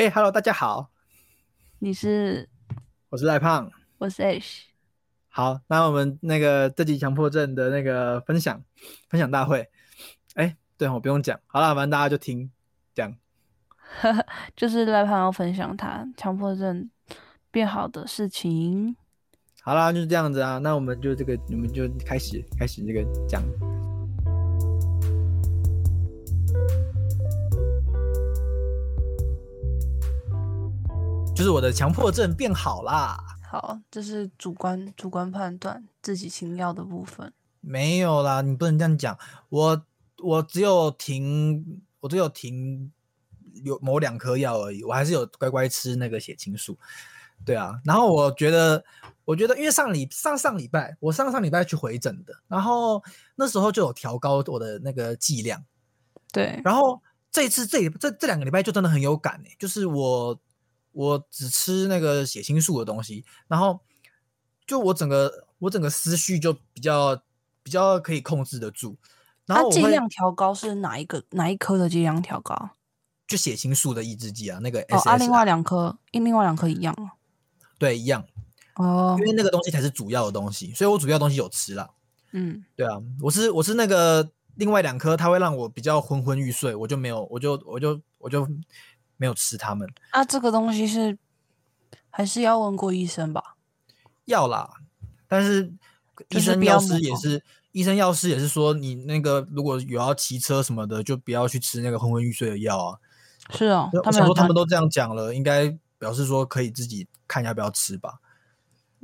嘿、h e l l o 大家好，你是我是赖胖。我是 H，好，那我们那个这集强迫症的那个分享分享大会，哎，对我不用讲，好了，反正大家就听讲。就是赖胖要分享他强迫症变好的事情。好啦，就是这样子啊。那我们就这个，我们就开始开始这个讲。就是我的强迫症变好啦。好，这是主观主观判断自己情要的部分。没有啦，你不能这样讲。我我只有停，我只有停有某两颗药而已，我还是有乖乖吃那个血清素。对啊，然后我觉得，我觉得因为上礼上上礼拜我上上礼拜去回诊的，然后那时候就有调高我的那个剂量。对，然后这一次这这这两个礼拜就真的很有感诶、就是我我只吃那个血清素的东西，然后就我整个我整个思绪就比较比较可以控制得住，然后剂量调高是哪一个哪一颗的剂量调高？就血清素的抑制剂啊，那个哦，啊另外两颗，另外两颗一样哦。对一样，哦因，为那个东西才是主要的东西，所以我主要东西有吃啦。嗯，对啊，我是我是那个另外两颗，它会让我比较昏昏欲睡，我就没有，我就我就我就没有吃它们。啊，这个东西是还是要问过医生吧？要啦，但是医生药师也是，医生药师也是说，你那个如果有要骑车什么的，就不要去吃那个昏昏欲睡的药啊。是哦，他们说他们都这样讲了，应该表示说可以自己看要不要吃吧。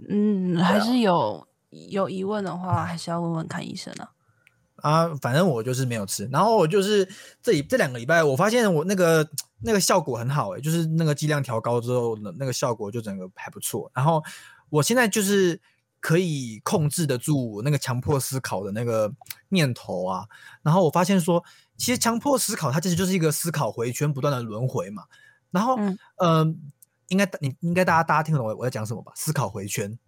嗯，还啊是有有疑问的话，还是要问问看医生啊。啊，反正我就是没有吃，然后我就是这里这两个礼拜，我发现我那个那个效果很好诶、就是那个剂量调高之后，那那个效果就整个还不错。然后我现在就是可以控制得住我那个强迫思考的那个念头啊。然后我发现说，其实强迫思考它其实就是一个思考回圈，不断的轮回嘛。然后，嗯、嗯应该你应该大家大家听得懂我我在讲什么吧？思考回圈。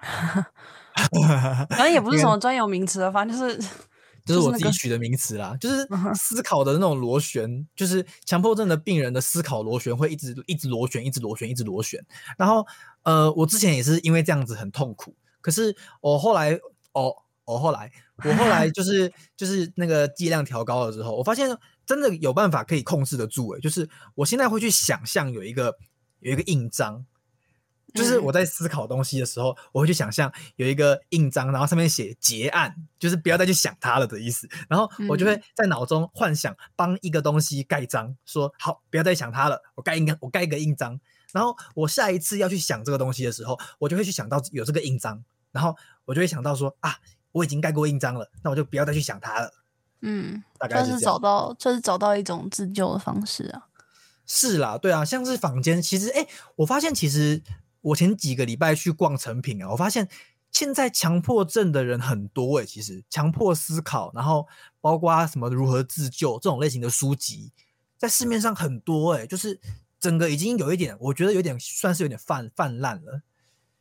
反正也不是什么专有名词了，反正就是就是我自己取的名词啦，就是思考的那种螺旋，就是强迫症的病人的思考螺旋会一直一直螺旋，一直螺旋，一直螺旋。然后，呃，我之前也是因为这样子很痛苦，可是我后来，哦，我后来，我后来 就是就是那个剂量调高了之后，我发现真的有办法可以控制得住、欸，就是我现在会去想象有一个有一个印章。就是我在思考东西的时候，我会去想象有一个印章，然后上面写结案，就是不要再去想它了的意思。然后我就会在脑中幻想帮一个东西盖章，说好不要再想它了，我盖一个我盖一个印章。然后我下一次要去想这个东西的时候，我就会去想到有这个印章，然后我就会想到说啊，我已经盖过印章了，那我就不要再去想它了。嗯，大概就是找到，就是找到一种自救的方式啊。是啦，对啊，像是坊间，其实哎，我发现其实我前几个礼拜去逛成品啊，我发现现在强迫症的人很多诶、其实强迫思考，然后包括什么如何自救这种类型的书籍，在市面上很多诶、就是整个已经有一点，我觉得有点算是有点泛泛滥了。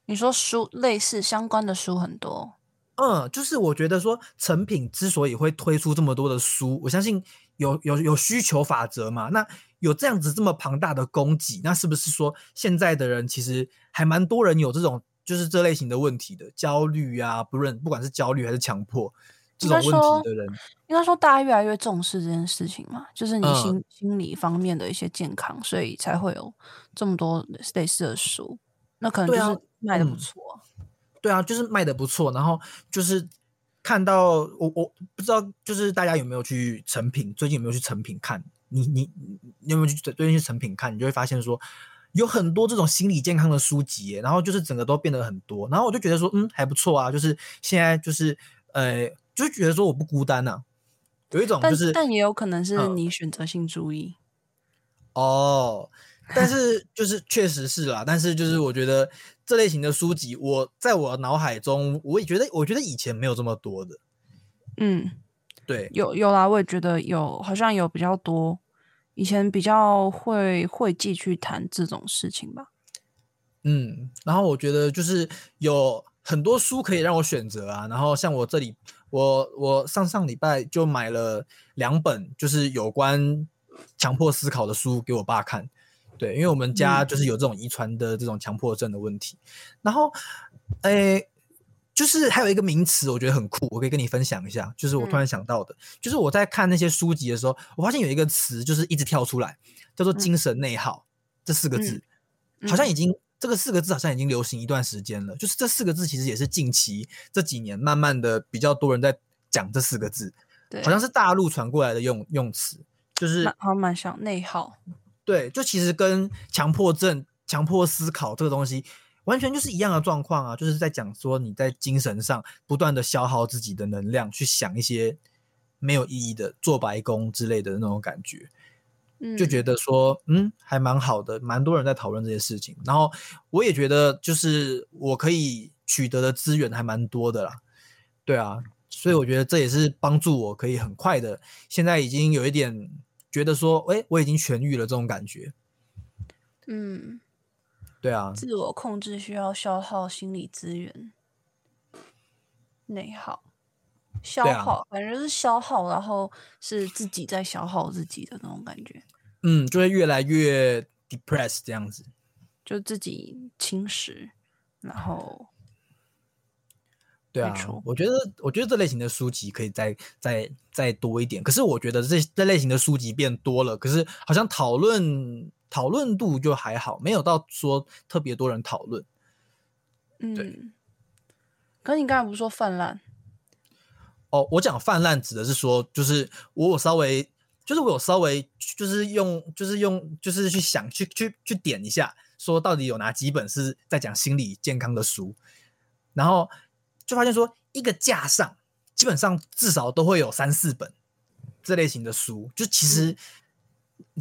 你说书类似相关的书很多，嗯，就是我觉得说成品之所以会推出这么多的书，我相信有有有需求法则嘛。那有这样子这么庞大的供给，那是不是说现在的人其实还蛮多人有这种就是这类型的问题的焦虑啊，不论不管是焦虑还是强迫这种问题的人，应该说大家越来越重视这件事情嘛，就是你嗯心、心理方面的一些健康，所以才会有这么多类似的书。那可能就是卖的不嗯错啊、对啊，就是卖的不错，然后就是看到我我不知道，就是大家有没有去成品，最近有没有去成品看？你你你有没有去最近去成品看？你就会发现说有很多这种心理健康的书籍，然后就是整个都变得很多，然后我就觉得说，嗯，还不错啊，就是现在就是呃，就是觉得说我不孤单呐、啊，有一种但就是但也有可能是嗯你选择性注意。哦，但是就是确实是啦，但是就是我觉得这类型的书籍，我在我脑海中，我也觉得我觉得以前没有这么多的，嗯，对，有有啦，我也觉得有，好像有比较多。以前比较会会记去谈这种事情吧。嗯，然后我觉得就是有很多书可以让我选择啊，然后像我这里，我我上上礼拜就买了两本，就是有关强迫思考的书给我爸看，对，因为我们家就是有这种遗传的这种强迫症的问题。然后，诶，就是还有一个名词，我觉得很酷，我可以跟你分享一下。就是我突然想到的，就是我在看那些书籍的时候，我发现有一个词就是一直跳出来，叫做“精神内耗”这四个字，好像已经这个四个字好像已经流行一段时间了。就是这四个字其实也是近期这几年慢慢的比较多人在讲这四个字，对，好像是大陆传过来的用用词，就是好蛮像内耗。对，就其实跟强迫症、强迫思考这个东西，完全就是一样的状况啊！就是在讲说你在精神上不断的消耗自己的能量，去想一些没有意义的做白工之类的那种感觉，就觉得说，嗯，还蛮好的，蛮多人在讨论这些事情。然后我也觉得，就是我可以取得的资源还蛮多的啦。对啊，所以我觉得这也是帮助我可以很快的，现在已经有一点。觉得说，哎，我已经痊愈了，这种感觉。嗯，对啊。自我控制需要消耗心理资源，内耗，消耗，反正是消耗，然后是自己在消耗自己的那种感觉。嗯，就会越来越 depressed 这样子，就自己侵蚀，然后。对啊，我觉得我觉得这类型的书籍可以再再再多一点。可是我觉得这这类型的书籍变多了，可是好像讨论讨论度就还好，没有到说特别多人讨论。嗯，可是你刚才不是说泛滥？哦，我讲泛滥指的是说，就是我有稍微，就是我有稍微，就是用，就是用，就是去想，去去去点一下，说到底有哪几本是在讲心理健康的书，然后。就发现说，一个架上基本上至少都会有三四本这类型的书。就其实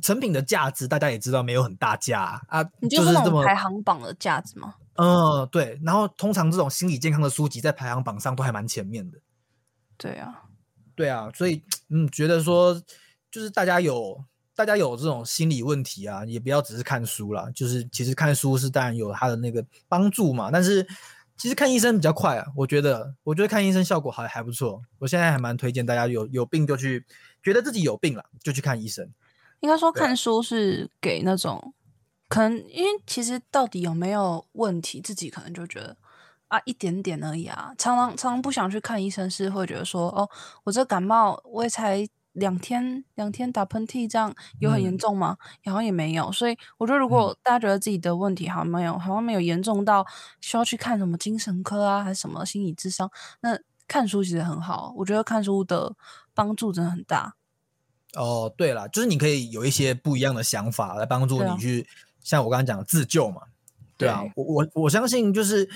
成品的价值，大家也知道没有很大价啊。你就是这么排行榜的价值吗？嗯，对。然后通常这种心理健康的书籍在排行榜上都还蛮前面的。对啊，对啊。所以嗯，觉得说就是大家有大家有这种心理问题啊，也不要只是看书啦。就是其实看书是当然有它的那个帮助嘛，但是。其实看医生比较快啊，我觉得，我觉得看医生效果还还不错。我现在还蛮推荐大家有有病就去，觉得自己有病了就去看医生。应该说看书是给那种可能，因为其实到底有没有问题，自己可能就觉得啊一点点而已啊。常常常常不想去看医生，是会觉得说哦，我这感冒我也才。两天两天打喷嚏，这样有很严重吗？好像也没有，所以我觉得如果大家觉得自己的问题好像没有，好像没有严重到需要去看什么精神科啊，还是什么心理智商，那看书其实很好。我觉得看书的帮助真的很大。哦，对了，就是你可以有一些不一样的想法来帮助你去，像我刚刚讲自救嘛。对啊，我我我相信就是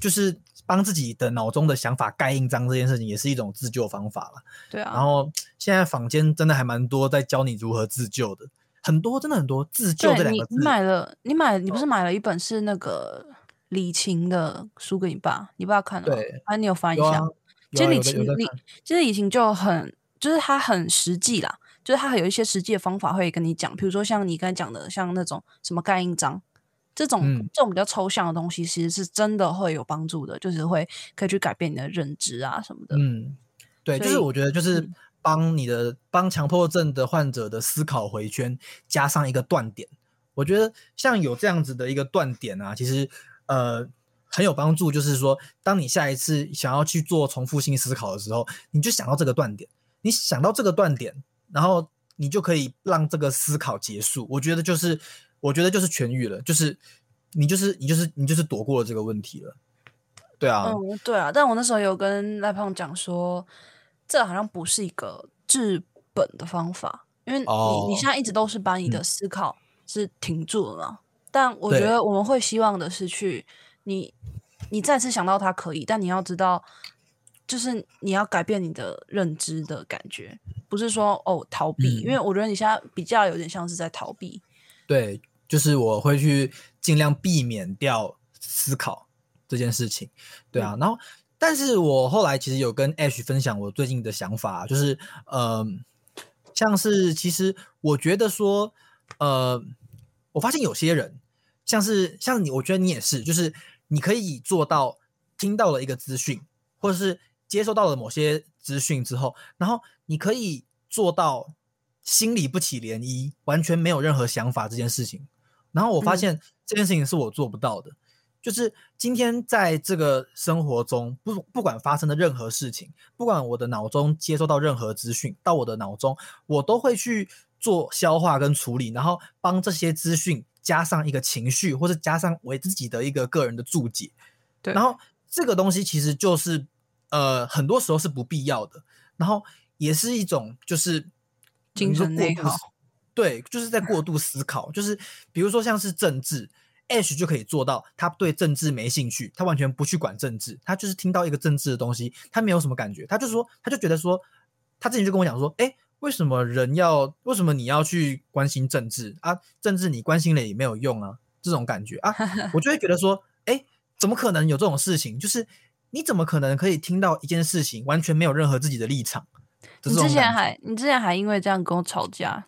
就是。帮自己的脑中的想法盖印章这件事情，也是一种自救方法了。对啊。然后现在坊间真的还蛮多在教你如何自救的，很多真的很多自救这两个字。你买了，你买，你不是买了一本是那个李晴的书给你爸？你爸看了？对。啊，你有翻一下？其实李晴，李其实李晴就很，就是他很实际啦，就是他有一些实际的方法会跟你讲，比如说像你刚才讲的，像那种什么盖印章。这种这种比较抽象的东西，其实是真的会有帮助的，就是会可以去改变你的认知啊什么的。嗯，对，就是我觉得就是帮你的帮强迫症的患者的思考回圈加上一个断点。我觉得像有这样子的一个断点啊，其实呃很有帮助。就是说，当你下一次想要去做重复性思考的时候，你就想到这个断点，你想到这个断点，然后你就可以让这个思考结束。我觉得就是。我觉得就是痊愈了，就是你就是你就是你就是躲过了这个问题了，对啊，嗯，对啊。但我那时候有跟赖胖讲说，这好像不是一个治本的方法，因为你你现在一直都是把你的思考是停住了嘛。但我觉得我们会希望的是去你你再次想到它可以，但你要知道，就是你要改变你的认知的感觉，不是说哦逃避，因为我觉得你现在比较有点像是在逃避，对。就是我会去尽量避免掉思考这件事情，对啊。然后，但是我后来其实有跟 Ash 分享我最近的想法，就是，呃，像是其实我觉得说，呃，我发现有些人，像是像你，我觉得你也是，就是你可以做到听到了一个资讯，或者是接收到了某些资讯之后，然后你可以做到心里不起涟漪，完全没有任何想法这件事情。然后我发现这件事情是我做不到的。就是今天在这个生活中，不不管发生的任何事情，不管我的脑中接收到任何资讯到我的脑中，我都会去做消化跟处理，然后帮这些资讯加上一个情绪，或者加上我自己的一个个人的注解。对，然后这个东西其实就是呃，很多时候是不必要的，然后也是一种就是精神内耗。对，就是在过度思考，就是比如说像是政治。Ash 就可以做到，他对政治没兴趣，他完全不去管政治，他就是听到一个政治的东西，他没有什么感觉，他就说，他就觉得说，他之前就跟我讲说，哎，为什么人要，为什么你要去关心政治啊？政治你关心了也没有用啊，这种感觉啊，我就会觉得说，哎，怎么可能有这种事情？就是你怎么可能可以听到一件事情完全没有任何自己的立场？你之前还，你之前还因为这样跟我吵架，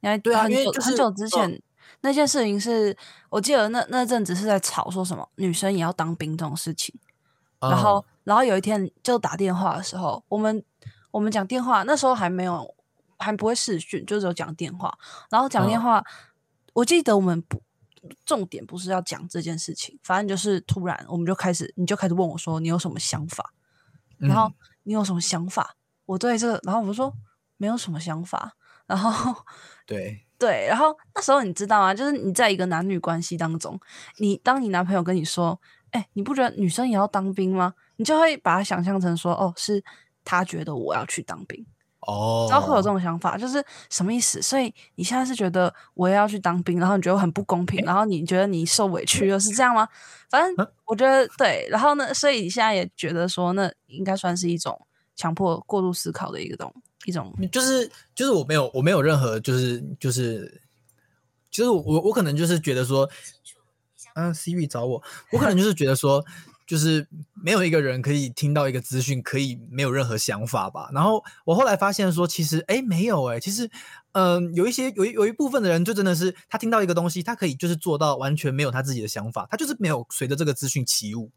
你还对啊，因为很久之前。那件事情是我记得那那阵子是在吵说什么女生也要当兵这种事情，然后然后有一天就打电话的时候，我们我们讲电话那时候还没有还不会视讯，就只有讲电话，然后讲电话，我记得我们不重点不是要讲这件事情，反正就是突然我们就开始你就开始问我说你有什么想法，然后你有什么想法？我对这个，然后我说没有什么想法，然后 对。对，然后那时候你知道吗？就是你在一个男女关系当中，你当你男朋友跟你说：“哎，你不觉得女生也要当兵吗？”你就会把他想象成说：“哦，是他觉得我要去当兵。”哦，然后会有这种想法，就是什么意思？所以你现在是觉得我也要去当兵，然后你觉得很不公平，然后你觉得你受委屈了是这样吗？反正我觉得对。然后呢，所以你现在也觉得说，那应该算是一种强迫过度思考的一个东。一种就是就是我没有我没有任何就是就是就是我我可能就是觉得说，嗯，Siri 找我，我可能就是觉得说，就是没有一个人可以听到一个资讯可以没有任何想法吧。然后我后来发现说，其实哎没有哎，其实嗯有一些有有一部分的人就真的是他听到一个东西，他可以就是做到完全没有他自己的想法，他就是没有随着这个资讯起舞。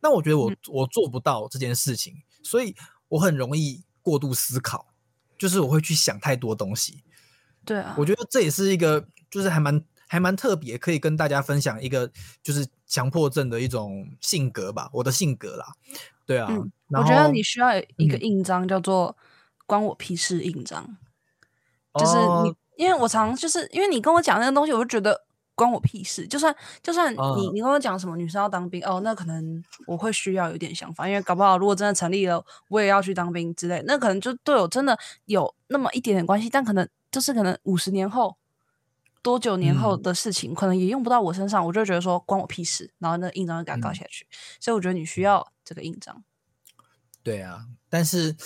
那我觉得我我做不到这件事情，所以我很容易过度思考。就是我会去想太多东西，对啊，我觉得这也是一个，就是还蛮还蛮特别，可以跟大家分享一个，就是强迫症的一种性格吧，我的性格啦，对啊，我觉得你需要一个印章，叫做“关我屁事”印章，就是你，因为我常就是因为你跟我讲那个东西，我就觉得。关我屁事！就算就算你你跟我讲什么女生要当兵哦，那可能我会需要有点想法，因为搞不好如果真的成立了，我也要去当兵之类，那可能就对我真的有那么一点点关系，但可能就是可能五十年后、多久年后的事情，可能也用不到我身上，我就觉得说关我屁事，然后那印章就给它搞下去。所以我觉得你需要这个印章。对啊，但是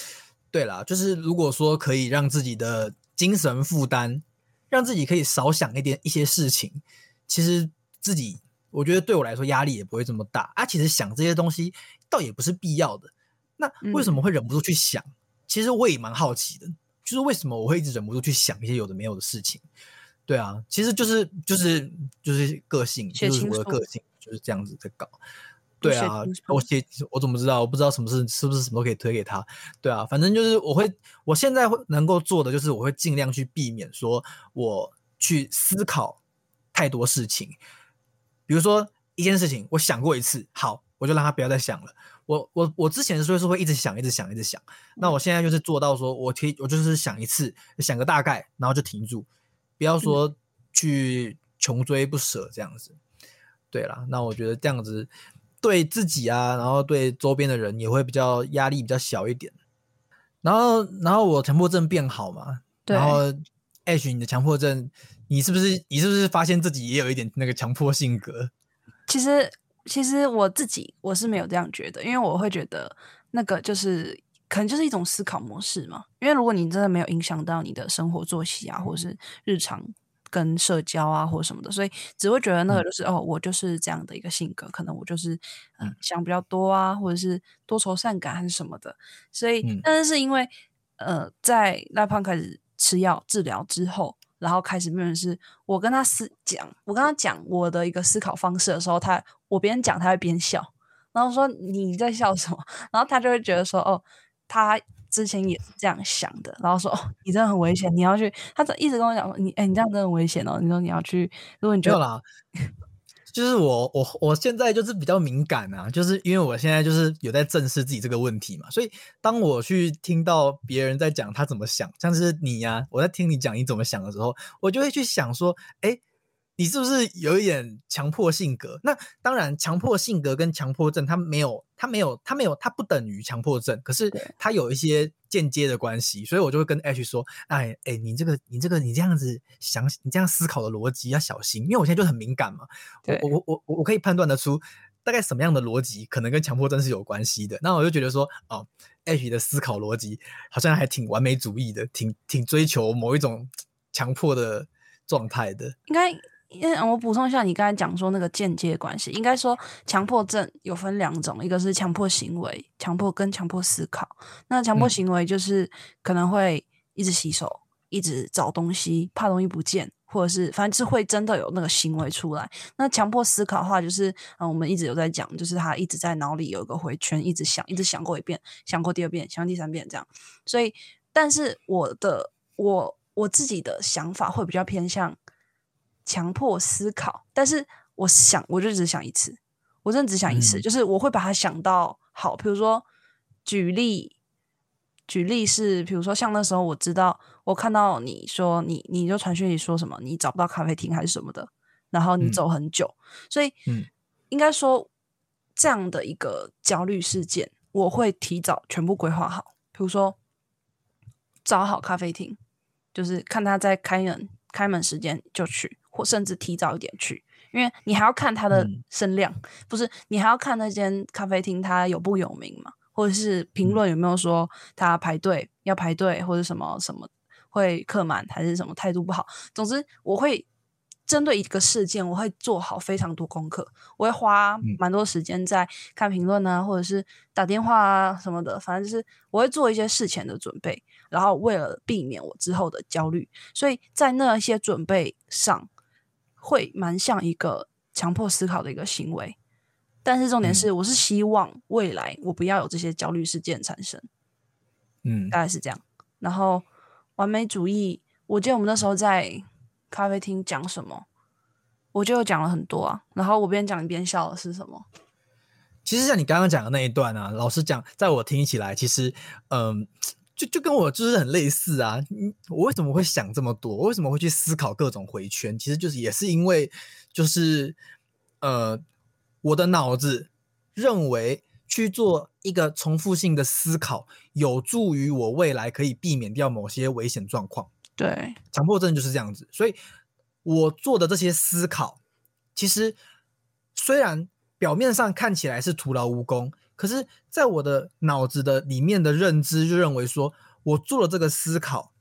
对啦，就是如果说可以让自己的精神负担。让自己可以少想一点一些事情，其实自己我觉得对我来说压力也不会这么大啊。其实想这些东西倒也不是必要的。那为什么会忍不住去想？其实我也蛮好奇的，就是为什么我会一直忍不住去想一些有的没有的事情？对啊，其实就是就是就是个性，就是我的个性就是这样子在搞。对啊，我写我怎么知道？我不知道什么事是不是什么都可以推给他。对啊，反正就是我会，我现在会能够做的就是我会尽量去避免说我去思考太多事情。比如说一件事情，我想过一次，好，我就让他不要再想了。我我我之前的时候是会一直想，一直想，一直想。那我现在就是做到说，我可以，我就是想一次，想个大概，然后就停住，不要说去穷追不舍这样子。对啦，那我觉得这样子。对自己啊，然后对周边的人也会比较压力比较小一点。然后，然后我强迫症变好嘛？然后，H，你的强迫症，你是不是你是不是发现自己也有一点那个强迫性格？其实，其实我自己我是没有这样觉得，因为我会觉得那个就是可能就是一种思考模式嘛。因为如果你真的没有影响到你的生活作息啊，或者是日常。跟社交啊，或什么的，所以只会觉得那个就是哦，我就是这样的一个性格，可能我就是嗯想比较多啊，或者是多愁善感还是什么的。所以，但是是因为呃，在赖胖开始吃药治疗之后，然后开始变成是我跟他思讲，我跟他讲我的一个思考方式的时候，他我边讲他会边笑，然后说你在笑什么？然后他就会觉得说哦，他之前也是这样想的，然后说哦，你真的很危险，你要去。他一直跟我讲说，你哎，你这样真的很危险哦。你说你要去，如果你觉得啦，就是我我我现在就是比较敏感啊，就是因为我现在就是有在正视自己这个问题嘛，所以当我去听到别人在讲他怎么想，像是你呀，我在听你讲你怎么想的时候，我就会去想说，哎。你是不是有一点强迫性格？那当然，强迫性格跟强迫症，它没有，它没有，它没有，它不等于强迫症。可是它有一些间接的关系，所以我就会跟 H 说：“哎哎，你这个，你这个，你这样子想，你这样思考的逻辑要小心，因为我现在就很敏感嘛。我我我我我可以判断得出大概什么样的逻辑可能跟强迫症是有关系的。那我就觉得说，哦，H 的思考逻辑好像还挺完美主义的，挺挺追求某一种强迫的状态的，应该。因为我补充一下，你刚才讲说那个间接关系，应该说强迫症有分两种，一个是强迫行为，强迫跟强迫思考。那强迫行为就是可能会一直洗手，一直找东西，怕东西不见，或者是反正是会真的有那个行为出来。那强迫思考的话，就是嗯，我们一直有在讲，就是他一直在脑里有一个回圈，一直想，一直想过一遍，想过第二遍，想第三遍这样。所以，但是我的我我自己的想法会比较偏向。强迫思考，但是我想，我就只想一次，我真的只想一次，就是我会把它想到好。比如说，举例，举例是，比如说像那时候，我知道我看到你说你，你就传讯你说什么，你找不到咖啡厅还是什么的，然后你走很久，所以，嗯，应该说这样的一个焦虑事件，我会提早全部规划好。比如说，找好咖啡厅，就是看他在开门，开门时间就去。或甚至提早一点去，因为你还要看它的声量，不是你还要看那间咖啡厅它有不有名嘛，或者是评论有没有说它排队要排队或者什么什么会客满还是什么态度不好。总之，我会针对一个事件，我会做好非常多功课，我会花蛮多时间在看评论啊，或者是打电话啊什么的，反正就是我会做一些事前的准备，然后为了避免我之后的焦虑，所以在那些准备上。会蛮像一个强迫思考的一个行为，但是重点是，我是希望未来我不要有这些焦虑事件产生。嗯，大概是这样。然后完美主义，我记得我们那时候在咖啡厅讲什么，我就讲了很多啊。然后我边讲一边笑的是什么？其实像你刚刚讲的那一段啊，老实讲，在我听起来，其实嗯。就就跟我就是很类似啊，我为什么会想这么多？我为什么会去思考各种回圈？其实就是也是因为，就是呃，我的脑子认为去做一个重复性的思考，有助于我未来可以避免掉某些危险状况。对，强迫症就是这样子。所以我做的这些思考，其实虽然表面上看起来是徒劳无功。可是，在我的脑子的里面的认知就认为说，我做了这个思考，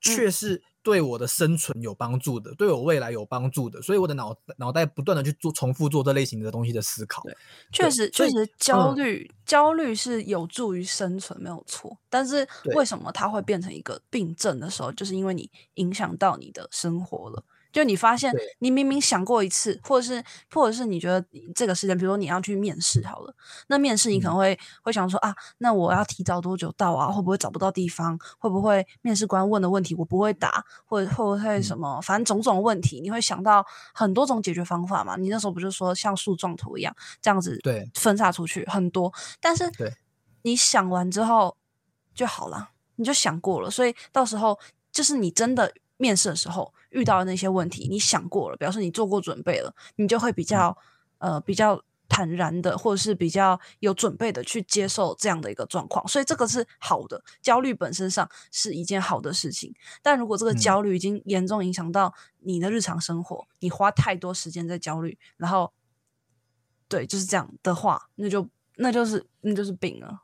却是对我的生存有帮助的，对我未来有帮助的，所以我的脑脑袋不断的去做重复做这类型的东西的思考。对，确实，确实焦虑，焦虑是有助于生存，没有错。但是为什么它会变成一个病症的时候，就是因为你影响到你的生活了。就你发现，你明明想过一次，或者是，或者是你觉得这个时间，比如说你要去面试好了，那面试你可能会会想说啊，那我要提早多久到啊？会不会找不到地方？会不会面试官问的问题我不会答？或者会不会什么？反正种种问题，你会想到很多种解决方法嘛？你那时候不就说像树状图一样这样子对分叉出去很多，但是你想完之后就好了，你就想过了，所以到时候就是你真的。面试的时候遇到的那些问题，你想过了，表示你做过准备了，你就会比较呃比较坦然的，或者是比较有准备的去接受这样的一个状况，所以这个是好的。焦虑本身上是一件好的事情，但如果这个焦虑已经严重影响到你的日常生活，你花太多时间在焦虑，然后对就是这样的话，那就那就是那就是病了。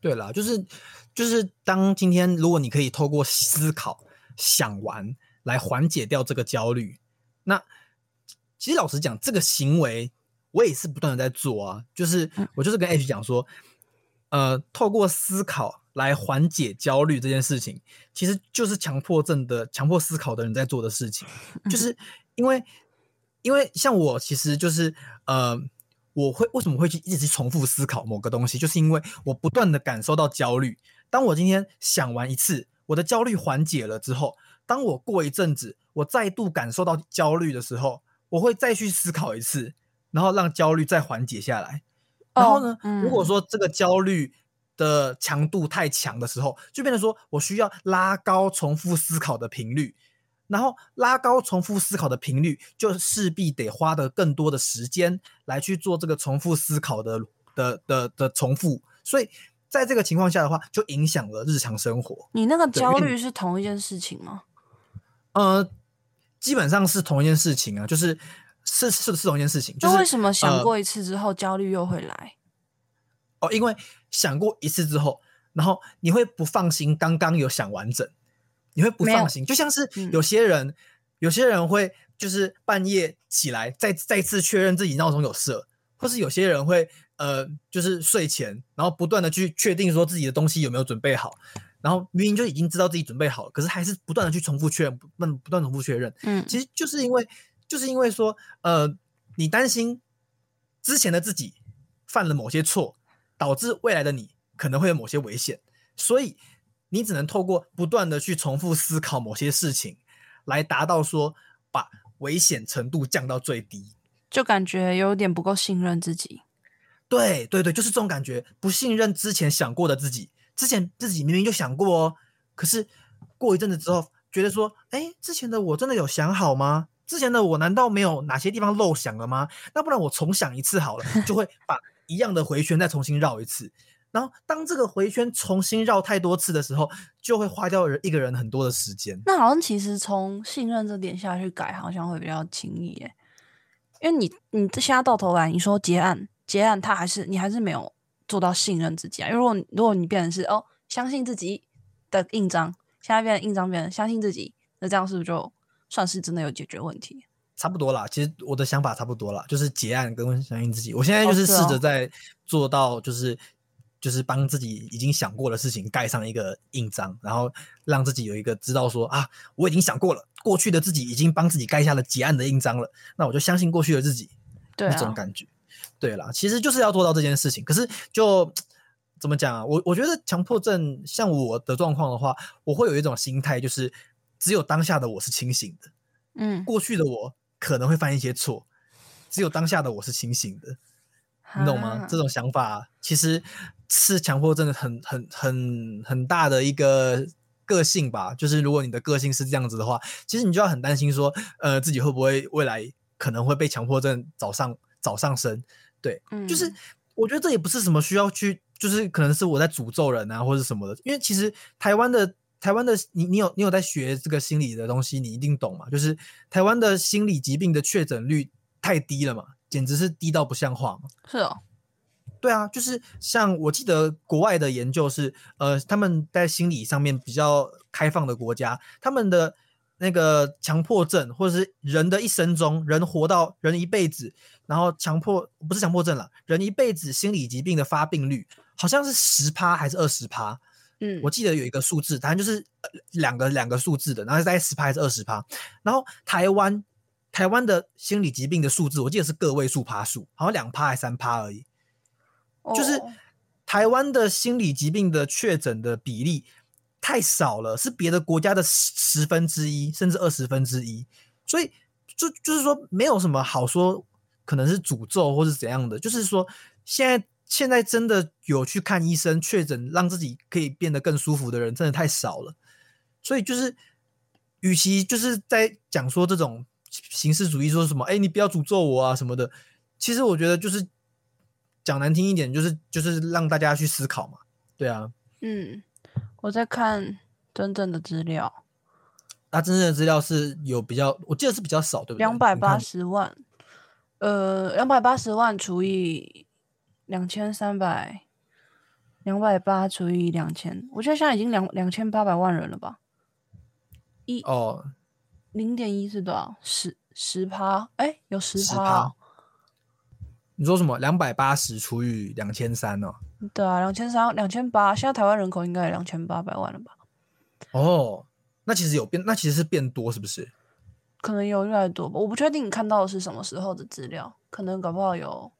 对了，就是就是当今天如果你可以透过思考。想完来缓解掉这个焦虑，那其实老实讲，这个行为我也是不断的在做啊。就是我就是跟 H 讲说，呃，透过思考来缓解焦虑这件事情，其实就是强迫症的强迫思考的人在做的事情。就是因为因为像我，其实就是呃，我会为什么会去一直去重复思考某个东西，就是因为我不断的感受到焦虑。当我今天想完一次，我的焦虑缓解了之后，当我过一阵子，我再度感受到焦虑的时候，我会再去思考一次，然后让焦虑再缓解下来。然后呢，如果说这个焦虑的强度太强的时候，就变成说我需要拉高重复思考的频率。然后拉高重复思考的频率，就势必得花的更多的时间来去做这个重复思考的的的的重复，所以在这个情况下的话，就影响了日常生活。你那个焦虑是同一件事情吗？呃，基本上是同一件事情啊，就是是是是同一件事情。那为什么想过一次之后焦虑又会来？哦，因为想过一次之后，然后你会不放心刚刚有想完整。你会不放心，就像是有些人，有些人会就是半夜起来再再次确认自己闹钟有设，或是有些人会呃，就是睡前然后不断的去确定说自己的东西有没有准备好，然后明明就已经知道自己准备好了，可是还是不断的去重复确认，不断不断重复确认。嗯，其实就是因为就是因为说呃，你担心之前的自己犯了某些错，导致未来的你可能会有某些危险，所以。你只能透过不断的去重复思考某些事情，来达到说把危险程度降到最低，就感觉有点不够信任自己。对对对，就是这种感觉，不信任之前想过的自己。之前自己明明就想过哦，可是过一阵子之后，觉得说，哎，之前的我真的有想好吗？之前的我难道没有哪些地方漏想了吗？那不然我重想一次好了，就会把一样的回旋再重新绕一次。然后，当这个回圈重新绕太多次的时候，就会花掉人一个人很多的时间。那好像其实从信任这点下去改，好像会比较轻易耶。因为你，你现在到头来，你说结案，结案，他还是你还是没有做到信任自己啊。因为如果如果你变成是哦，相信自己的印章，现在变成印章变成相信自己，那这样是不是就算是真的有解决问题？差不多啦，其实我的想法差不多啦，就是结案跟相信自己。我现在就是试着在做到，就是。就是帮自己已经想过的事情盖上一个印章，然后让自己有一个知道说啊，我已经想过了，过去的自己已经帮自己盖下了结案的印章了，那我就相信过去的自己，对这种感觉。对啦，其实就是要做到这件事情。可是就怎么讲啊？我我觉得强迫症像我的状况的话，我会有一种心态，就是只有当下的我是清醒的，嗯，过去的我可能会犯一些错，只有当下的我是清醒的。你懂吗？这种想法其实是强迫症的很很很很大的一个个性吧。就是如果你的个性是这样子的话，其实你就要很担心说，呃，自己会不会未来可能会被强迫症找上找上身。对，就是我觉得这也不是什么需要去，就是可能是我在诅咒人啊，或者什么的。因为其实台湾的台湾的你你有你有在学这个心理的东西，你一定懂嘛。就是台湾的心理疾病的确诊率太低了嘛。简直是低到不像话嘛！是哦，对啊，就是像我记得国外的研究是，呃，他们在心理上面比较开放的国家，他们的那个强迫症或者是人的一生中，人活到人一辈子，然后强迫不是强迫症了，人一辈子心理疾病的发病率好像是十趴还是二十趴？嗯，我记得有一个数字，反正就是两个两个数字的，然后大概十趴还是二十趴？然后台湾。台湾的心理疾病的数字，我记得是个位数趴数，好像两趴还三趴而已。就是台湾的心理疾病的确诊的比例太少了，是别的国家的十分之一，甚至二十分之一。所以就就是说，没有什么好说，可能是诅咒或是怎样的。就是说，现在现在真的有去看医生确诊，让自己可以变得更舒服的人，真的太少了。所以就是，与其就是在讲说这种。形式主义说什么？哎，你不要诅咒我啊什么的。其实我觉得就是讲难听一点，就是就是让大家去思考嘛。对啊，嗯，我在看真正的资料。那真正的资料是有比较，我记得是比较少，对不对？两百八十万，呃，两百八十万除以两千三百，两百八除以两千，我觉得现在已经两两千八百万人了吧？一哦。零点一是多少？十十趴？哎，有十趴。你说什么？两百八十除以两千三呢？对啊，两千三，两千八。现在台湾人口应该有两千八百万了吧？哦，那其实有变，那其实是变多，是不是？可能有越来越多吧。我不确定你看到的是什么时候的资料，可能搞不好有。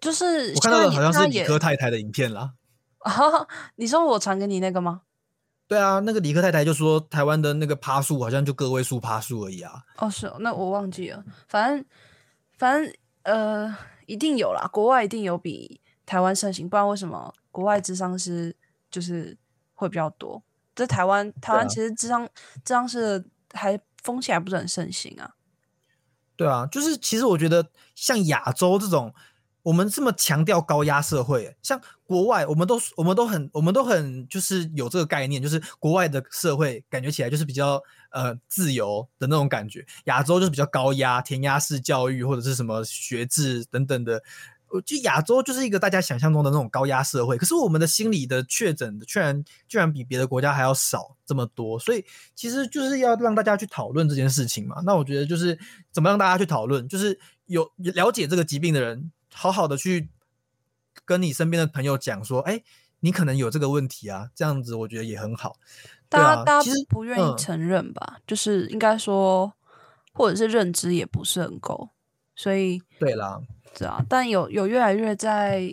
就是我看到的好像是理科太太的影片啦。啊，你说我传给你那个吗？对啊，那个理科太太就说台湾的那个趴数好像就个位数趴数而已啊。哦，是哦，那我忘记了。反正反正呃，一定有啦，国外一定有比台湾盛行，不然为什么国外智商是就是会比较多？在台湾，台湾其实智商智商是还风气还不是很盛行啊。对啊，就是其实我觉得像亚洲这种。我们这么强调高压社会，像国外，我们都我们都很我们都很就是有这个概念，就是国外的社会感觉起来就是比较呃自由的那种感觉，亚洲就是比较高压填鸭式教育或者是什么学制等等的，就亚洲就是一个大家想象中的那种高压社会，可是我们的心理的确诊居然居然比别的国家还要少这么多，所以其实就是要让大家去讨论这件事情嘛。那我觉得就是怎么让大家去讨论，就是有了解这个疾病的人。好好的去跟你身边的朋友讲说，哎，你可能有这个问题啊，这样子我觉得也很好。大家大家不愿意承认吧？就是应该说，或者是认知也不是很够，所以对啦，对啊。但有有越来越在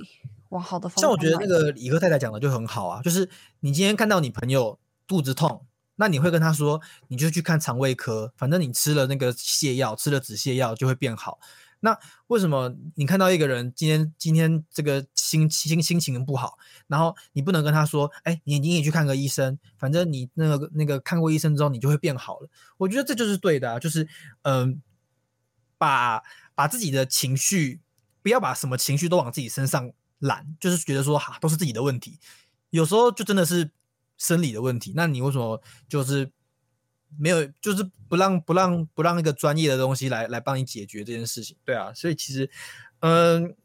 往好的方向。像我觉得那个李克太太讲的就很好啊，就是你今天看到你朋友肚子痛，那你会跟他说，你就去看肠胃科，反正你吃了那个泻药，吃了止泻药就会变好。那为什么你看到一个人今天今天这个心心心情不好，然后你不能跟他说，哎，你你也去看个医生，反正你那个那个看过医生之后，你就会变好了。我觉得这就是对的啊，就是嗯，把把自己的情绪不要把什么情绪都往自己身上揽，就是觉得说哈都是自己的问题，有时候就真的是生理的问题。那你为什么就是？没有，就是不让不让不让一个专业的东西来来帮你解决这件事情，对啊，所以其实，嗯，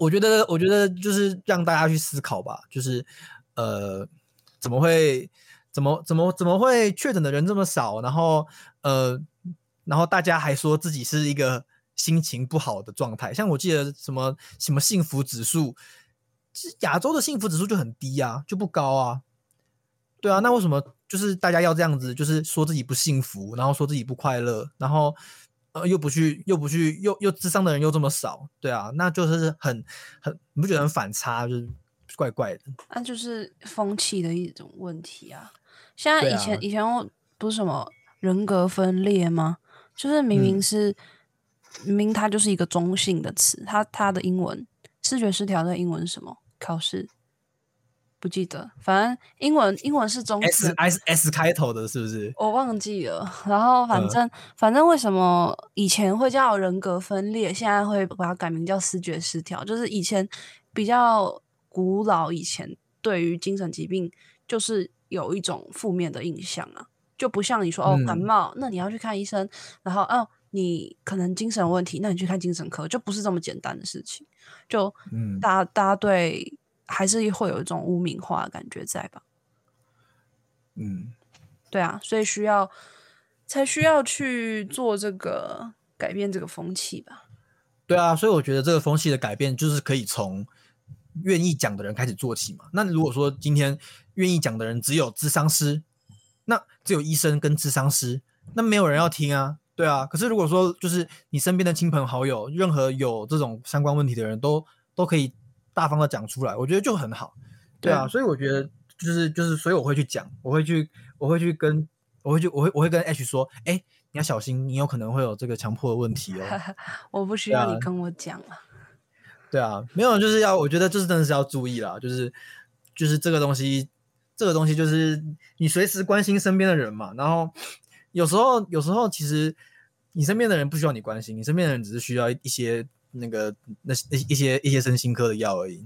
我觉得我觉得就是让大家去思考吧，就是呃，怎么会怎么怎么怎么会确诊的人这么少，然后呃，然后大家还说自己是一个心情不好的状态，像我记得什么什么幸福指数，其实亚洲的幸福指数就很低啊，就不高啊，对啊，那为什么？就是大家要这样子，就是说自己不幸福，然后说自己不快乐，然后呃又不去又不去又又智商的人又这么少，对啊，那就是很很你不觉得很反差，就是怪怪的。那就是风气的一种问题啊。现在以前以前不是什么人格分裂吗？就是明明是明明它就是一个中性的词，它它的英文视觉失调的英文是什么？考试。不记得，反正英文英文是中 S S S 开头的，是不是？我忘记了。然后反正反正为什么以前会叫人格分裂，现在会把它改名叫视觉失调？就是以前比较古老，以前对于精神疾病就是有一种负面的印象啊，就不像你说哦感冒，那你要去看医生，然后哦你可能精神问题，那你去看精神科，就不是这么简单的事情。就嗯，大家大家对。还是会有一种污名化的感觉在吧？嗯，对啊，所以需要才需要去做这个改变这个风气吧？对啊，所以我觉得这个风气的改变就是可以从愿意讲的人开始做起嘛。那如果说今天愿意讲的人只有智商师，那只有医生跟智商师，那没有人要听啊。对啊，可是如果说就是你身边的亲朋好友，任何有这种相关问题的人都都可以。大方的讲出来，我觉得就很好，对啊，所以我觉得就是就是，所以我会去讲，我会去，我会去跟，我会去，我会我会跟 H 说，哎，你要小心，你有可能会有这个强迫的问题哦。我不需要你跟我讲啊。对啊，没有，就是要，我觉得就是真的是要注意啦，就是就是这个东西，这个东西就是你随时关心身边的人嘛，然后有时候有时候其实你身边的人不需要你关心，你身边的人只是需要一些。那个那那一些一些身心科的药而已，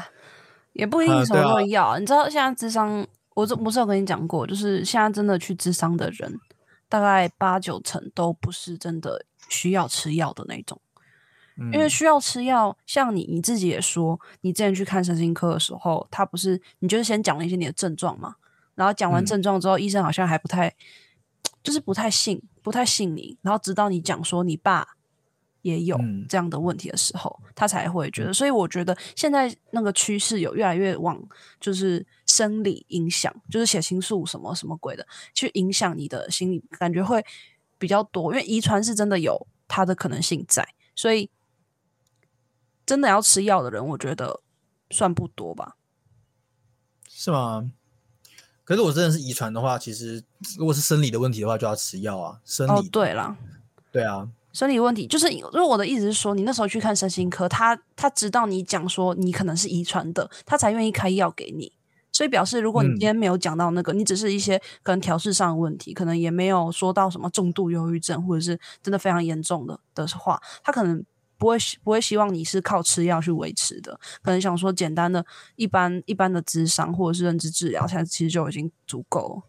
也不一定什么都药。你知道现在智商，我这不是有跟你讲过，就是现在真的去智商的人，大概八九成都不是真的需要吃药的那种。因为需要吃药，像你你自己也说，你之前去看神经科的时候，他不是你就是先讲了一些你的症状嘛，然后讲完症状之后，医生好像还不太，就是不太信，不太信你，然后直到你讲说你爸。也有这样的问题的时候，他才会觉得。所以我觉得现在那个趋势有越来越往就是生理影响，就是血清素什么什么鬼的，去影响你的心理感觉会比较多。因为遗传是真的有它的可能性在，所以真的要吃药的人，我觉得算不多吧。是吗？可是我真的是遗传的话，其实如果是生理的问题的话，就要吃药啊。生理哦，对啦，对啊，生理问题就是，因为我的意思是说，你那时候去看身心科，他他知道你讲说你可能是遗传的，他才愿意开药给你。所以表示，如果你今天没有讲到那个，你只是一些可能调试上的问题，可能也没有说到什么重度忧郁症或者是真的非常严重的的话，他可能不会不会希望你是靠吃药去维持的，可能想说简单的一般一般的智商或者是认知治疗，现在其实就已经足够。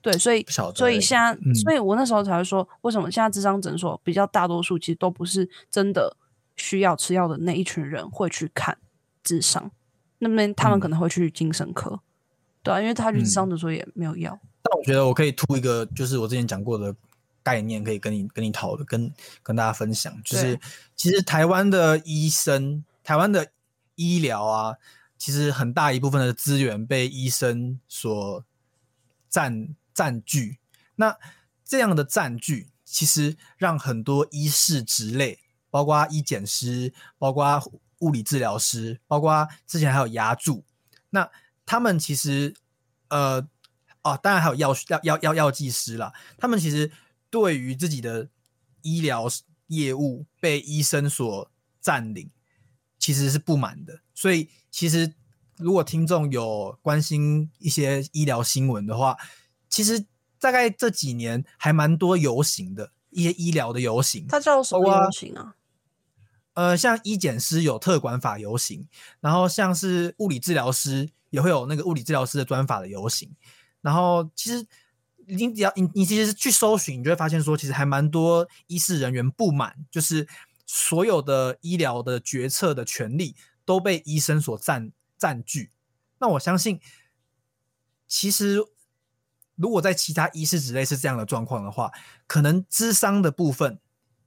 对，所以所以现在，所以我那时候才会说，为什么现在智商诊所比较大多数其实都不是真的需要吃药的那一群人会去看智商。那边他们可能会去精神科，对啊，因为他去智商的时候也没有药。但我觉得我可以突一个，就是我之前讲过的概念，可以跟你跟你讨论，跟跟大家分享。就是其实台湾的医生，台湾的医疗啊，其实很大一部分的资源被医生所占占据。那这样的占据，其实让很多医师职类，包括医检师，包括物理治疗师，包括之前还有牙助，那他们其实，呃，哦，当然还有药药药药药剂师啦。他们其实对于自己的医疗业务被医生所占领，其实是不满的。所以，其实如果听众有关心一些医疗新闻的话，其实大概这几年还蛮多游行的一些医疗的游行。它叫什么游行啊？呃，像医检师有特管法游行，然后像是物理治疗师也会有那个物理治疗师的专法的游行，然后其实你只要你你其实去搜寻，你就会发现说，其实还蛮多医事人员不满，就是所有的医疗的决策的权利都被医生所占占据。那我相信，其实如果在其他医师之类是这样的状况的话，可能智商的部分。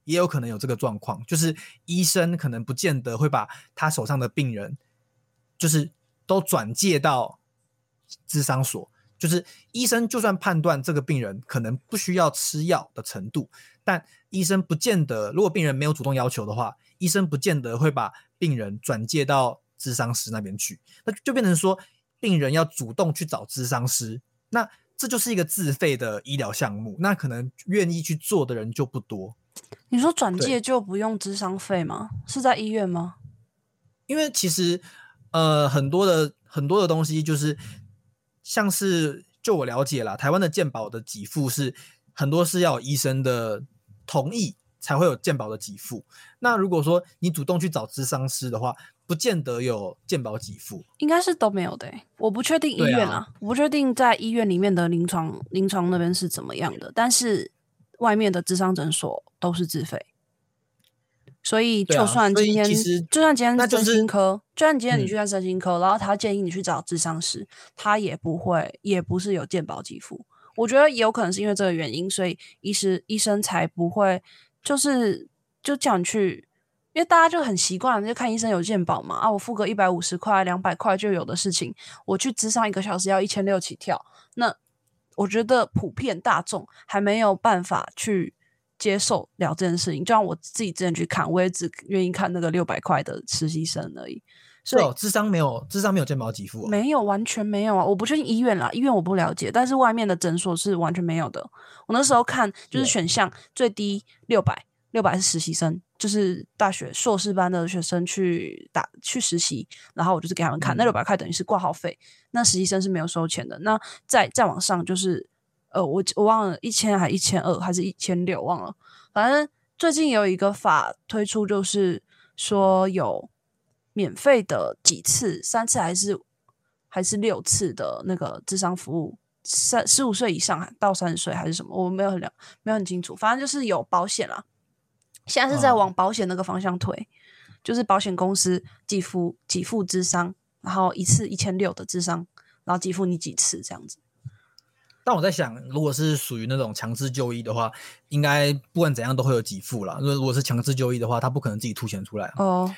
也有可能有这个状况，就是医生可能不见得会把他手上的病人，就是都转介到智商所。就是医生就算判断这个病人可能不需要吃药的程度，但医生不见得，如果病人没有主动要求的话，医生不见得会把病人转介到智商师那边去。那就变成说，病人要主动去找智商师，那这就是一个自费的医疗项目，那可能愿意去做的人就不多。你说转介就不用智商费吗？是在医院吗？因为其实呃很多的很多的东西就是像是就我了解啦，台湾的健保的给付是很多是要有医生的同意才会有健保的给付。那如果说你主动去找智商师的话，不见得有健保给付，应该是都没有的。我不确定医院啊，我不确定在医院里面的临床临床那边是怎么样的，但是。外面的智商诊所都是自费，所以就算今天，就算今天身心科，就算今天你去看身心科，然后他建议你去找智商师，他也不会，也不是有健保给付。我觉得也有可能是因为这个原因，所以医师医生才不会，就是就叫你去，因为大家就很习惯，就看医生有健保嘛，啊，我付个一百五十块、两百块就有的事情，我去智商一个小时要一千六起跳，那。我觉得普遍大众还没有办法去接受了这件事情，就像我自己之前去看，我也只愿意看那个六百块的实习生而已。是哦，智商没有，智商没有健保给付，没有，完全没有啊！我不确定医院啦，医院我不了解，但是外面的诊所是完全没有的。我那时候看就是选项最低六百，六百是实习生。就是大学硕士班的学生去打去实习，然后我就是给他们看那六百块等于是挂号费，那实习生是没有收钱的。那再再往上就是呃，我我忘了一千还一千二还是一千六忘了，反正最近有一个法推出，就是说有免费的几次三次还是还是六次的那个智商服务，三十五岁以上到三十岁还是什么，我没有很了没有很清楚，反正就是有保险啦。现在是在往保险那个方向推，就是保险公司给付给付智商，然后一次一千六的智商，然后给付你几次这样子。但我在想，如果是属于那种强制就医的话，应该不管怎样都会有给付啦。因为如果是强制就医的话，他不可能自己凸显出来。哦，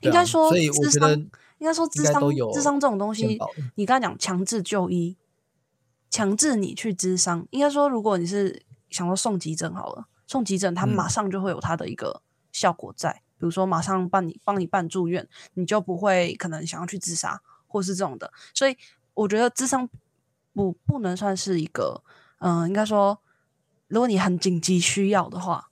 应该说，所以我觉得应该说智商智商这种东西，你刚才讲强制就医，强制你去智商，应该说如果你是想说送急诊好了。送急诊，他马上就会有他的一个效果在，比如说马上帮你帮你办住院，你就不会可能想要去自杀或是这种的。所以我觉得智商不不能算是一个，嗯、应该说，如果你很紧急需要的话，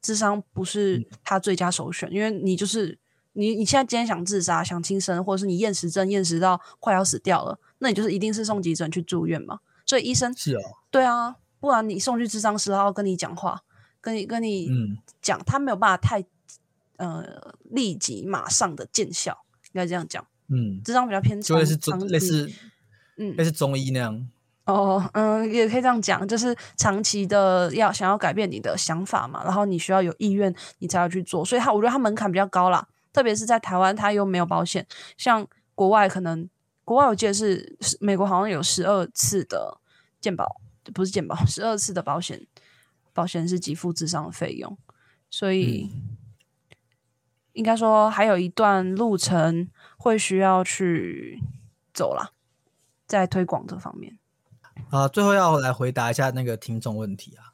智商不是他最佳首选，因为你就是你你现在今天想自杀、想轻生，或者是你厌食症厌食到快要死掉了，那你就是一定是送急诊去住院嘛。所以医生是哦，对啊，不然你送去智商师，他要跟你讲话，跟你跟你嗯讲，他没有办法太呃立即马上的见效，应该这样讲。嗯，智商比较偏长中类似嗯。类似中医那样。哦，嗯，也可以这样讲，就是长期的要想要改变你的想法嘛，然后你需要有意愿，你才要去做，所以他我觉得他门槛比较高啦，特别是在台湾，他又没有保险，像国外可能国外我记得是是美国好像有十二次的健保，不是健保，十二次的保险，保险是给付智商的费用，所以、应该说还有一段路程会需要去走啦，在推广这方面。啊，最后要来回答一下那个听众问题啊。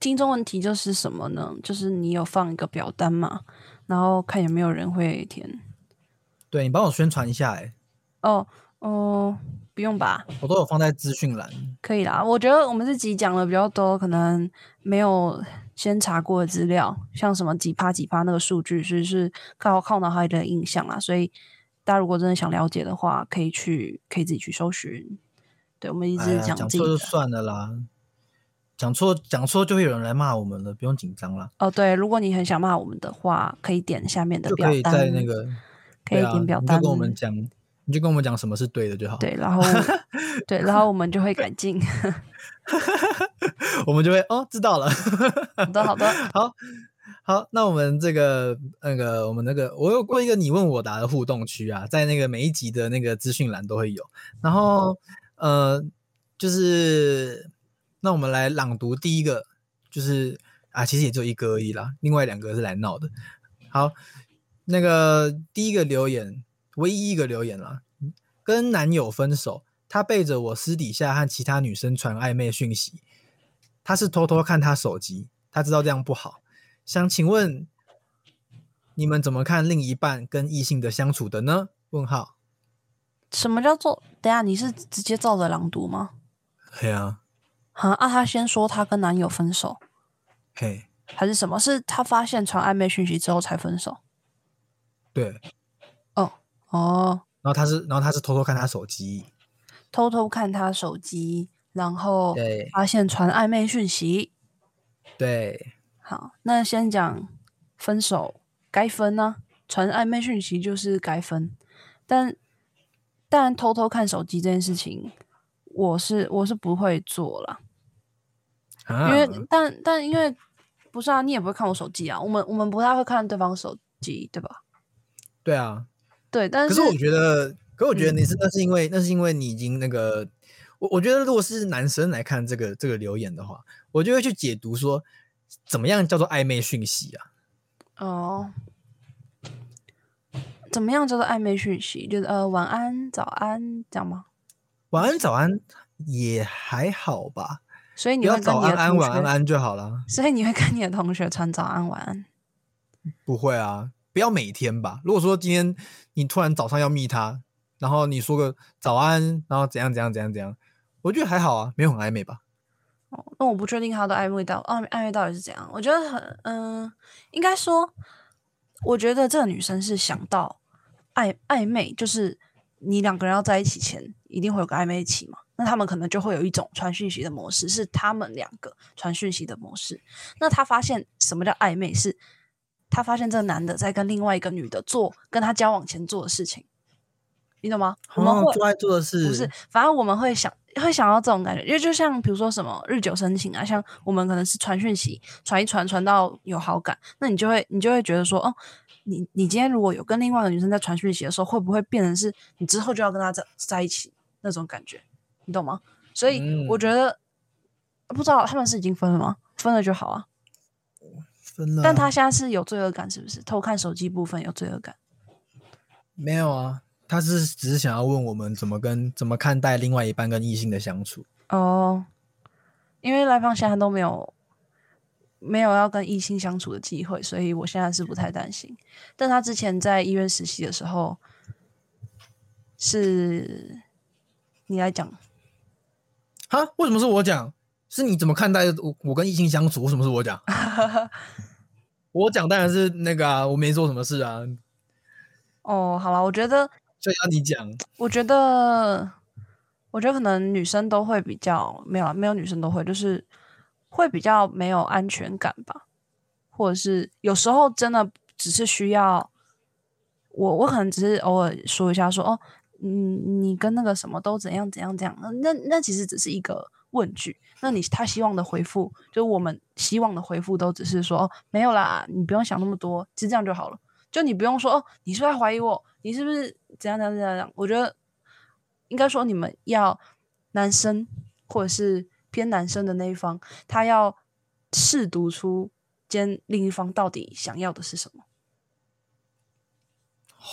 听众问题就是什么呢？就是你有放一个表单嘛，然后看有没有人会填。对你帮我宣传一下、欸，哦哦，不用吧，我都有放在资讯栏。可以啦。我觉得我们这集讲的比较多，可能没有先查过的资料，像什么几趴几趴那个数据，是是靠靠脑海里的印象啦。所以大家如果真的想了解的话，可以去可以自己去搜寻。对，我们一直讲讲。错就算了啦，讲错讲错就会有人来骂我们了，不用紧张啦，哦，对，如果你很想骂我们的话，可以点下面的就可以表单，在那个可以点表单，你就跟我们讲，你就跟我们讲什么是对的就好。对，然 后对，然后我们就会改 进。我们就会哦知道了。好的，好的，好好，那我们这个那个我们那个，我有过一个你问我答的互动区啊，在那个每一集的那个资讯栏都会有。然后呃，就是那我们来朗读第一个，就是啊，其实也就一个而已啦，另外两个是来闹的。好，那个第一个留言，唯一一个留言啦，跟男友分手，他背着我私底下和其他女生传暧昧讯息，他是偷偷看他手机，他知道这样不好。想请问你们怎么看另一半跟异性的相处的呢？问号。什么叫做？等下你是直接照着朗读吗？对啊，哈啊，他先说他跟男友分手，嘿，还是什么？是他发现传暧昧讯息之后才分手？对。哦哦，然后他是，然后他是偷偷看他手机，偷偷看他手机，然后对发现传暧昧讯息。对，好，那先讲分手该分呢、传暧昧讯息就是该分，但但偷偷看手机这件事情，我是我是不会做了。啊，因为但但因为不是啊，你也不会看我手机啊，我们我们不太会看对方手机，对吧？对啊，对，但是可是我觉得，可我觉得嗯你是、那是因为那是因为你已经那个，我我觉得如果是男生来看这个这个留言的话，我就会去解读说，怎么样叫做暧昧讯息啊？哦，怎么样叫做暧昧讯息？就是呃晚安、早安这样吗？晚安早安也还好吧，所以你要你会跟你早安安的同学，晚安安就好了。所以你会跟你的同学传早安、晚安。不会啊，不要每天吧。如果说今天你突然早上要密他，然后你说个早安，然后怎样怎样怎样怎样，我觉得还好啊，没有很暧昧吧？哦，那我不确定他的暧昧到暧暧昧到底是怎样。我觉得很嗯、应该说，我觉得这个女生是想到暧暧昧，就是你两个人要在一起前，一定会有个暧昧期嘛。那他们可能就会有一种传讯息的模式，是他们两个传讯息的模式。那他发现什么叫暧昧？是他发现这个男的在跟另外一个女的做跟他交往前做的事情，你懂吗？我们会哦做爱做的事不是，反正我们会想会想要这种感觉，因为就像比如说什么日久生情啊，像我们可能是传讯息，传一传传到有好感，那你就会你就会觉得说，哦，你你今天如果有跟另外一个女生在传讯息的时候，会不会变成是你之后就要跟她在在一起那种感觉，你懂吗？所以嗯我觉得、不知道他们是已经分了吗？分了就好啊。分了啊，但他现在是有罪恶感，是不是？偷看手机部分有罪恶感。没有啊，他是只是想要问我们怎么跟怎么看待另外一半跟异性的相处。哦，因为来访现在都没有没有要跟异性相处的机会，所以我现在是不太担心。但他之前在医院实习的时候，是你来讲。哈？为什么是我讲？是你怎么看待我？我跟异性相处，为什么是我讲？我讲当然是那个啊，我没做什么事啊。哦，好了，我觉得就要你讲。我觉得，我觉得可能女生都会比较没有，没有女生都会，就是会比较没有安全感吧，或者是有时候真的只是需要我，我可能只是偶尔说一下，说哦，嗯，你跟那个什么都怎样怎样怎样，那那那其实只是一个。问句，那你他希望的回复，就我们希望的回复，都只是说哦，没有啦，你不用想那么多，其实这样就好了。就你不用说哦，你是不是怀疑我？你是不是怎样怎样怎样？我觉得应该说，你们要男生或者是偏男生的那一方，他要试读出兼另一方到底想要的是什么。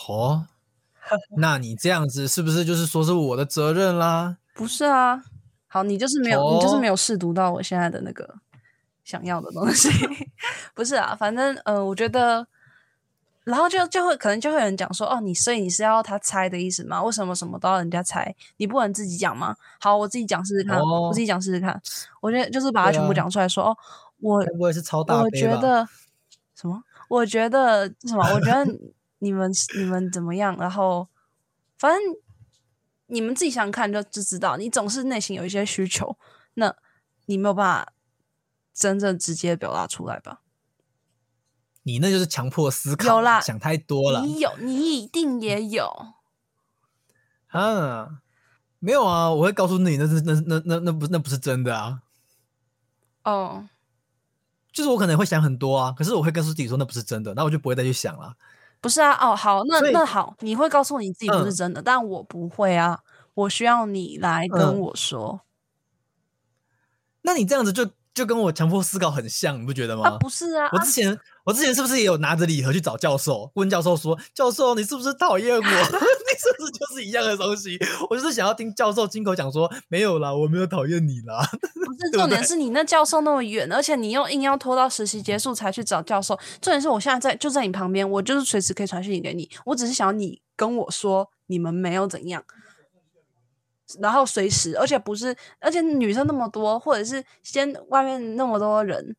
哦，那你这样子是不是就是说是我的责任啦？不是啊。好，你就是没有，你就是没有试读到我现在的那个想要的东西，不是啊？反正，呃，我觉得，然后就就会可能就会有人讲说，哦，你所以你是要他猜的意思吗？为什么什么都要人家猜？你不能自己讲吗？好，我自己讲试试看，我自己讲试试看。我觉得就是把它全部讲出来说，哦，我我也是超大，我觉得什么？我觉得什么？我觉得 你们你们怎么样？然后反正。你们自己想想看，就就知道，你总是内心有一些需求，那你没有办法真正直接表达出来吧？你那就是强迫思考，有啦，想太多了。你有，你一定也有。啊，没有啊，我会告诉你，那是那那那那不那不是真的啊。哦，就是我可能会想很多啊，可是我会告诉自己说那不是真的，那我就不会再去想了。不是啊，哦，好，那那好，你会告诉你自己不是真的，但我不会啊，我需要你来跟我说。那你这样子就就跟我强迫思考很像，你不觉得吗？啊不是啊，我之前我之前是不是也有拿着礼盒去找教授，问教授说，教授你是不是讨厌我？你是不是就是一样的东西？我就是想要听教授亲口讲说，没有啦，我没有讨厌你啦。不是重点是你那教授那么远，而且你又硬要拖到实习结束才去找教授。重点是我现在在就在你旁边，我就是随时可以传讯息给你。我只是想要你跟我说你们没有怎样，然后随时，而且不是，而且女生那么多，或者是先外面那么多人，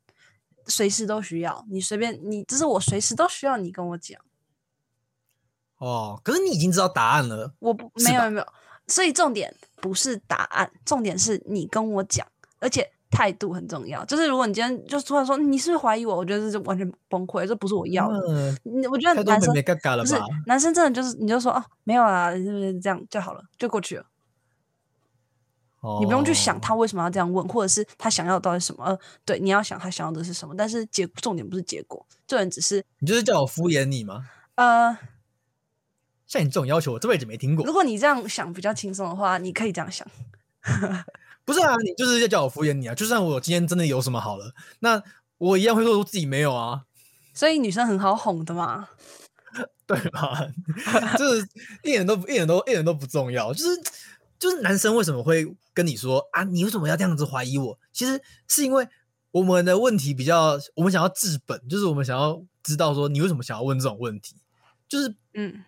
随时都需要你随便你，就是我随时都需要你跟我讲。哦，可是你已经知道答案了。我不没有没有，所以重点不是答案，重点是你跟我讲，而且态度很重要。就是如果你今天就突然说你是不是怀疑我，我觉得这是完全崩溃，这不是我要的。嗯我觉得男生不是男生，真的就是你就说哦没有啊，是不是这样就好了，就过去了。你不用去想他为什么要这样问，或者是他想要的到底什么？呃，对，你要想他想要的是什么，但是结重点不是结果，重点只是你就是叫我敷衍你吗？呃。像你这种要求，我这辈子没听过。如果你这样想比较轻松的话，你可以这样想。不是啊，你就是要叫我敷衍你啊！就算我今天真的有什么好了，那我一样会说出自己没有啊。所以女生很好哄的嘛，对吧？就是一点都一点都一点都不重要。就是就是男生为什么会跟你说啊？你为什么要这样子怀疑我？其实是因为我们的问题比较，我们想要治本，就是我们想要知道说你为什么想要问这种问题，就是嗯。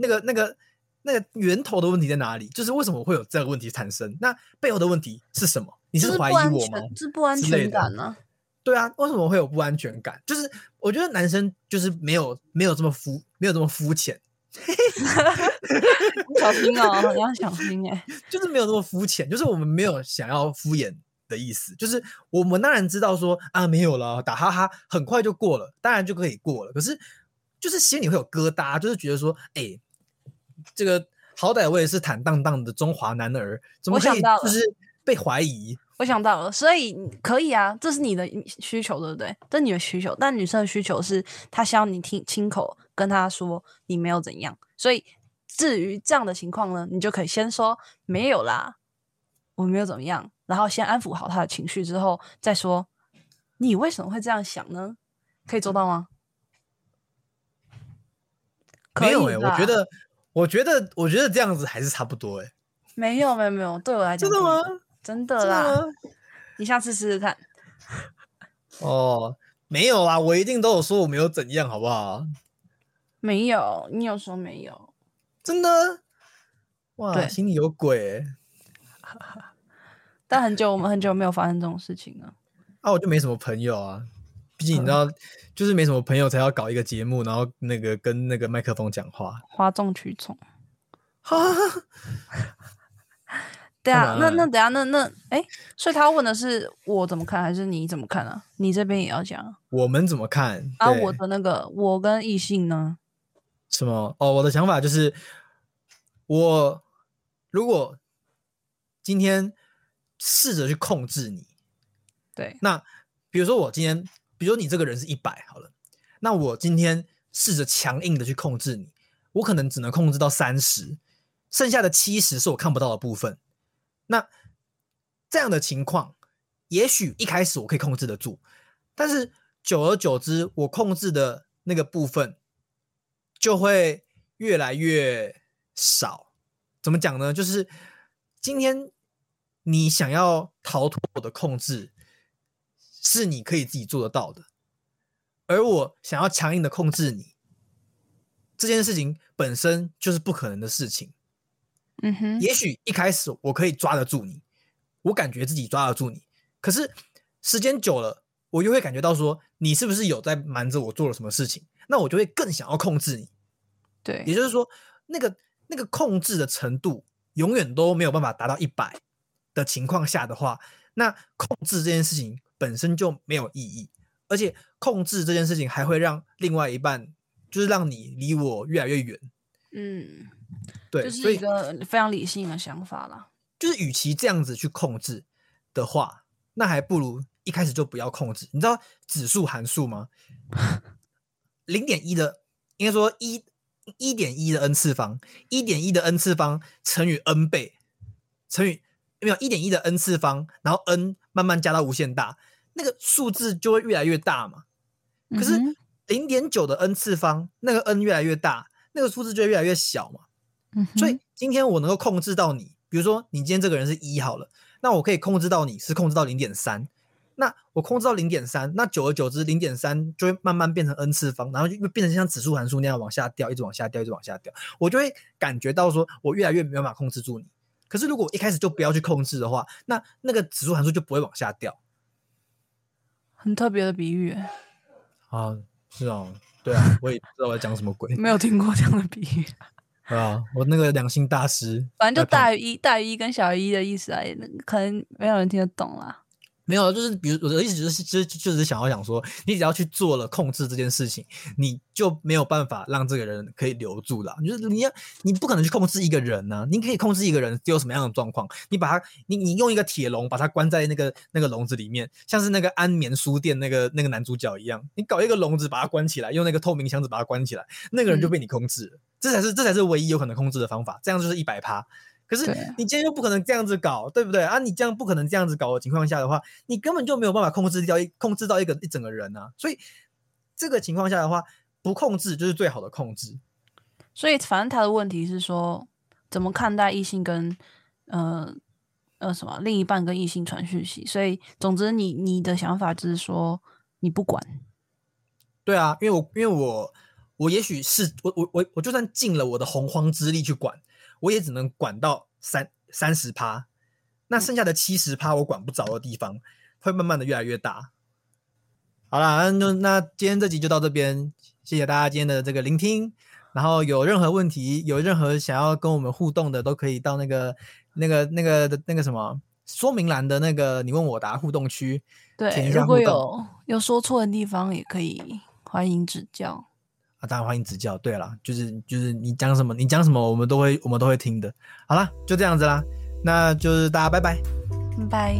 那个、那个、那个源头的问题在哪里？就是为什么会有这个问题产生？那背后的问题是什么？你是怀疑我吗？是不安全感呢？对啊，为什么会有不安全感？就是我觉得男生就是没有没有这么肤没有这么肤浅，小心哦，你要小心哎，就是没有那么肤浅，就是我们没有想要敷衍的意思，就是我们当然知道说啊没有了，打哈哈很快就过了，当然就可以过了，可是就是心里会有疙瘩，就是觉得说哎。这个好歹我也是坦荡荡的中华男儿，怎么可以就是被怀疑？我想到了，所以可以啊，这是你的需求，对不对？这是你的需求，但女生的需求是她希望你听亲口跟他说你没有怎样。所以至于这样的情况呢，你就可以先说没有啦，我没有怎么样，然后先安抚好他的情绪之后再说你为什么会这样想呢？可以做到吗？没有哎，我觉得。我觉得，我觉得这样子还是差不多哎。没有，没有，没有，对我来讲真的吗？真的啦。你下次试试看。哦，没有啊，我一定都有说我没有怎样，好不好？没有，你有说没有？真的？哇，心里有鬼。但很久我们很久没有发生这种事情了。啊，我就没什么朋友啊，毕竟你知道，就是没什么朋友才要搞一个节目，然后那个跟那个麦克风讲话。哗众取宠。哈，对啊，干嘛那那等下那那哎，所以他问的是我怎么看，还是你怎么看啊？你这边也要讲啊？我们怎么看？啊，对我的那个我跟异性呢？什么？哦，我的想法就是，我如果今天试着去控制你，对，那比如说我今天，比如说你这个人是一百好了，那我今天试着强硬的去控制你，我可能只能控制到三十，剩下的七十是我看不到的部分。那这样的情况，也许一开始我可以控制得住，但是久而久之，我控制的那个部分就会越来越少。怎么讲呢？就是今天你想要逃脱我的控制，是你可以自己做得到的，而我想要强硬的控制你，这件事情本身就是不可能的事情。嗯哼，也许一开始我可以抓得住你，我感觉自己抓得住你，可是时间久了，我就会感觉到说你是不是有在瞒着我做了什么事情，那我就会更想要控制你。对也，就是说，那个那个控制的程度永远都没有办法达到一百的情况下的话，那控制这件事情本身就没有意义，而且控制这件事情还会让另外一半，就是让你离我越来越远。嗯，对，就是一个非常理性的想法啦。就是与其这样子去控制的话，那还不如一开始就不要控制。你知道指数函数吗？零点一的，应该说一一点一的 n 次方，一点一的 n 次方乘以 n 倍，乘以没有一点一的 n 次方，然后 n 慢慢加到无限大，那个数字就会越来越大嘛。可是零点九的 n 次方，那个 n 越来越大，那个数字就会越来越小嘛。嗯，所以今天我能够控制到你，比如说你今天这个人是一好了，那我可以控制到你是控制到零点三，那我控制到零点三，那久而久之，零点三就会慢慢变成 n 次方，然后就变成像指数函数那样往下掉，一直往下掉，一直往下掉，我就会感觉到说我越来越没有办法控制住你。可是如果我一开始就不要去控制的话，那那个指数函数就不会往下掉很特别的比喻欸，啊。是哦，对啊，我也不知道我在讲什么鬼，没有听过这样的比喻。啊，我那个良心大师，反正就大于一，大于一跟小于一的意思啊，也可能没有人听得懂啦。没有，就是比如我的意思就是，就是就是想要讲说，你只要去做了控制这件事情，你就没有办法让这个人可以留住了。就是你要，你不可能去控制一个人呢、你可以控制一个人有什么样的状况，你把他，你你用一个铁笼把他关在那个那个笼子里面，像是那个安眠书店那个那个男主角一样，你搞一个笼子把他关起来，用那个透明箱子把他关起来，那个人就被你控制了。这才是这才是唯一有可能控制的方法，这样就是一百趴。可是你今天又不可能这样子搞，对不对啊？你这样不可能这样子搞的情况下的话，你根本就没有办法控制掉一控制到一个一整个人啊。所以这个情况下的话，不控制就是最好的控制。所以反正他的问题是说，怎么看待异性跟呃呃什么另一半跟异性传讯息？所以总之你，你的想法就是说你不管，对啊，因为我因为我我也许是我我我我就算尽了我的洪荒之力去管，我也只能管到三三十趴，那剩下的七十趴我管不着的地方，会慢慢的越来越大。好啦，那就那今天这集就到这边，谢谢大家今天的这个聆听。然后有任何问题，有任何想要跟我们互动的，都可以到那个那个那个那个什么说明栏的那个你问我答互动区。对，一下如果有有说错的地方，也可以欢迎指教。啊，当然欢迎指教。对了，就是就是你讲什么，你讲什么，我们都会我们都会听的。好啦，就这样子啦，那就是大家拜拜。拜。